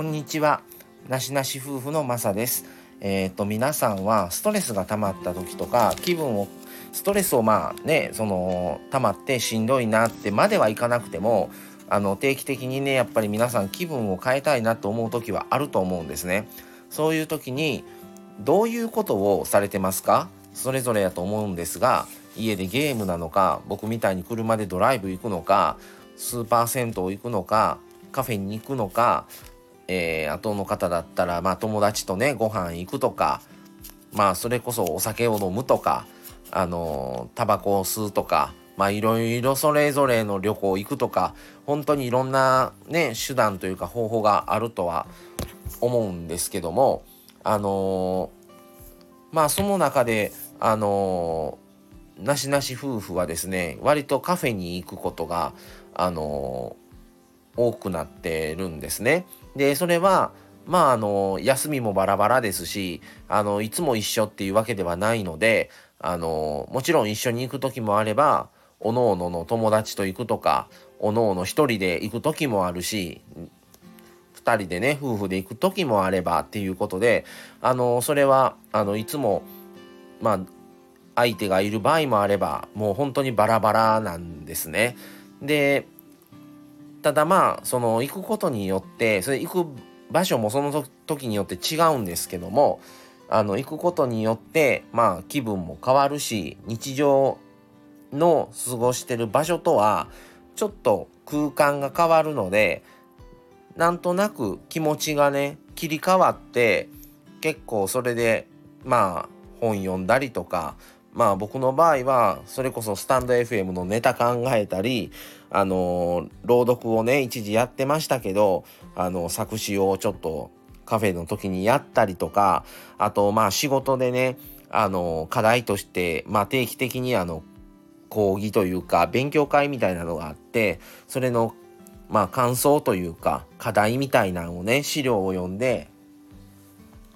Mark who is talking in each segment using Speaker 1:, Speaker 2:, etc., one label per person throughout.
Speaker 1: こんにちは。なしなし夫婦のまさです。えっ、ー、と、皆さんはストレスが溜まった時とか、気分を、ストレスをまあね、その、溜まってしんどいなってまではいかなくても、あの、定期的にね、やっぱり皆さん気分を変えたいなと思う時はあると思うんですね。そういう時に、どういうことをされてますか？それぞれやと思うんですが、家でゲームなのか、僕みたいに車でドライブ行くのか、スーパー銭湯行くのか、カフェに行くのか、えー、後の方だったら、まあ、友達とねご飯行くとかまあそれこそお酒を飲むとかあのタバコを吸うとかまあいろいろそれぞれの旅行行くとか本当にいろんなね手段というか方法があるとは思うんですけどもあの、まあその中であの、なしなし夫婦はですね割とカフェに行くことがあの、多くなってるんですね。でそれはまああの休みもバラバラですしあのいつも一緒っていうわけではないのであのもちろん一緒に行く時もあればおのおのの友達と行くとかおのおの一人で行く時もあるし2人でね夫婦で行く時もあればっていうことであのそれはあのいつもまあ相手がいる場合もあればもう本当にバラバラなんですね。でただまあその行くことによってそれ行く場所もその時によって違うんですけどもあの行くことによってまあ気分も変わるし日常の過ごしてる場所とはちょっと空間が変わるのでなんとなく気持ちがね切り替わって結構それでまあ本読んだりとかまあ僕の場合はそれこそスタンド FM のネタ考えたりあの朗読をね一時やってましたけどあの作詞をちょっとカフェの時にやったりとかあとまあ仕事でねあの課題としてまあ定期的にあの講義というか勉強会みたいなのがあってそれのまあ感想というか課題みたいなのをね資料を読んで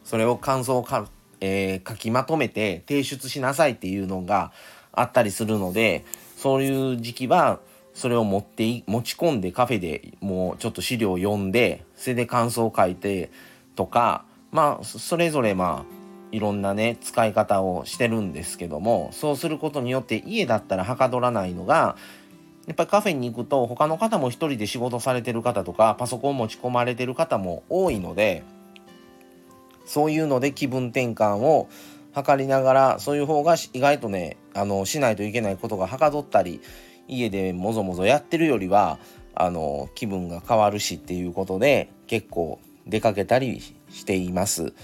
Speaker 1: それを感想をかえー、書きまとめて提出しなさいっていうのがあったりするのでそういう時期はそれを持って持ち込んでカフェでもうちょっと資料を読んでそれで感想を書いてとかまあそれぞれまあいろんなね使い方をしてるんですけどもそうすることによって家だったらはかどらないのがやっぱりカフェに行くと他の方も一人で仕事されてる方とかパソコン持ち込まれてる方も多いのでそういうので気分転換を図りながらそういう方が意外とねあのしないといけないことがはかどったり家でもぞもぞやってるよりはあの気分が変わるしっていうことで結構出かけたりしています。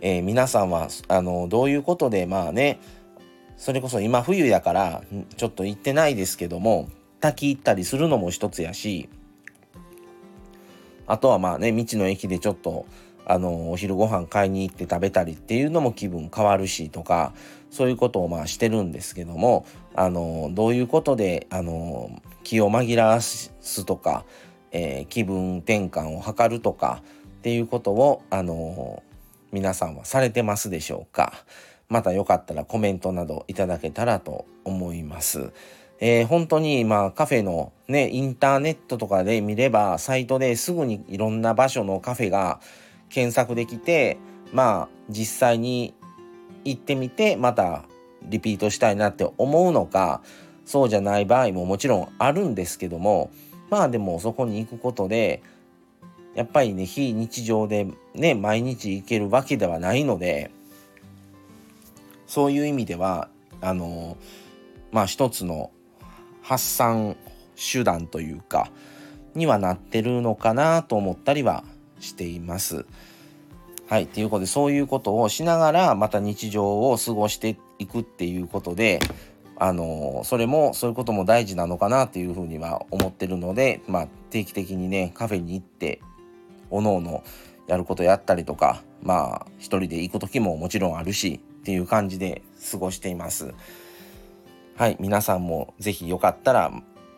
Speaker 1: えー、皆さんはあのどういうことでまあねそれこそ今冬やからちょっと行ってないですけども滝行ったりするのも一つやしあとはまあね道の駅でちょっとあのお昼ご飯買いに行って食べたりっていうのも気分変わるしとかそういうことをまあしてるんですけどもあのどういうことであの気を紛らわすとか、えー、気分転換を図るとかっていうことをあの皆さんはされてますでしょうか？またよかったらコメントなどいただけたらと思います。えー、本当にまあカフェのねインターネットとかで見ればサイトですぐにいろんな場所のカフェが検索できてまあ実際に行ってみてまたリピートしたいなって思うのかそうじゃない場合ももちろんあるんですけどもまあでもそこに行くことでやっぱりね非日常でね毎日行けるわけではないのでそういう意味ではあのまあ一つの発散手段というかにはなってるのかなと思ったりはしています。はい。ということで、そういうことをしながら、また日常を過ごしていくっていうことで、あのそれも、そういうことも大事なのかなっていうふうには思ってるので、まあ、定期的にね、カフェに行って、おのおのやることやったりとか、まあ、一人で行く時ももちろんあるし、っていう感じで過ごしています。はい。皆さんもぜひよかったら、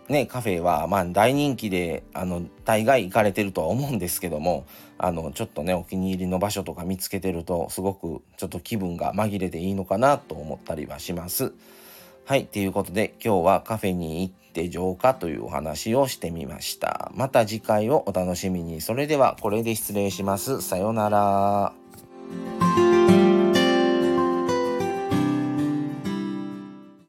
Speaker 1: ね、カフェはまあ大人気であの大概行かれてるとは思うんですけどもあのちょっとねお気に入りの場所とか見つけてるとすごくちょっと気分が紛れていいのかなと思ったりはします。はいということで今日はカフェに行って浄化というお話をしてみました。また次回をお楽しみに。それではこれで失礼します。さようなら。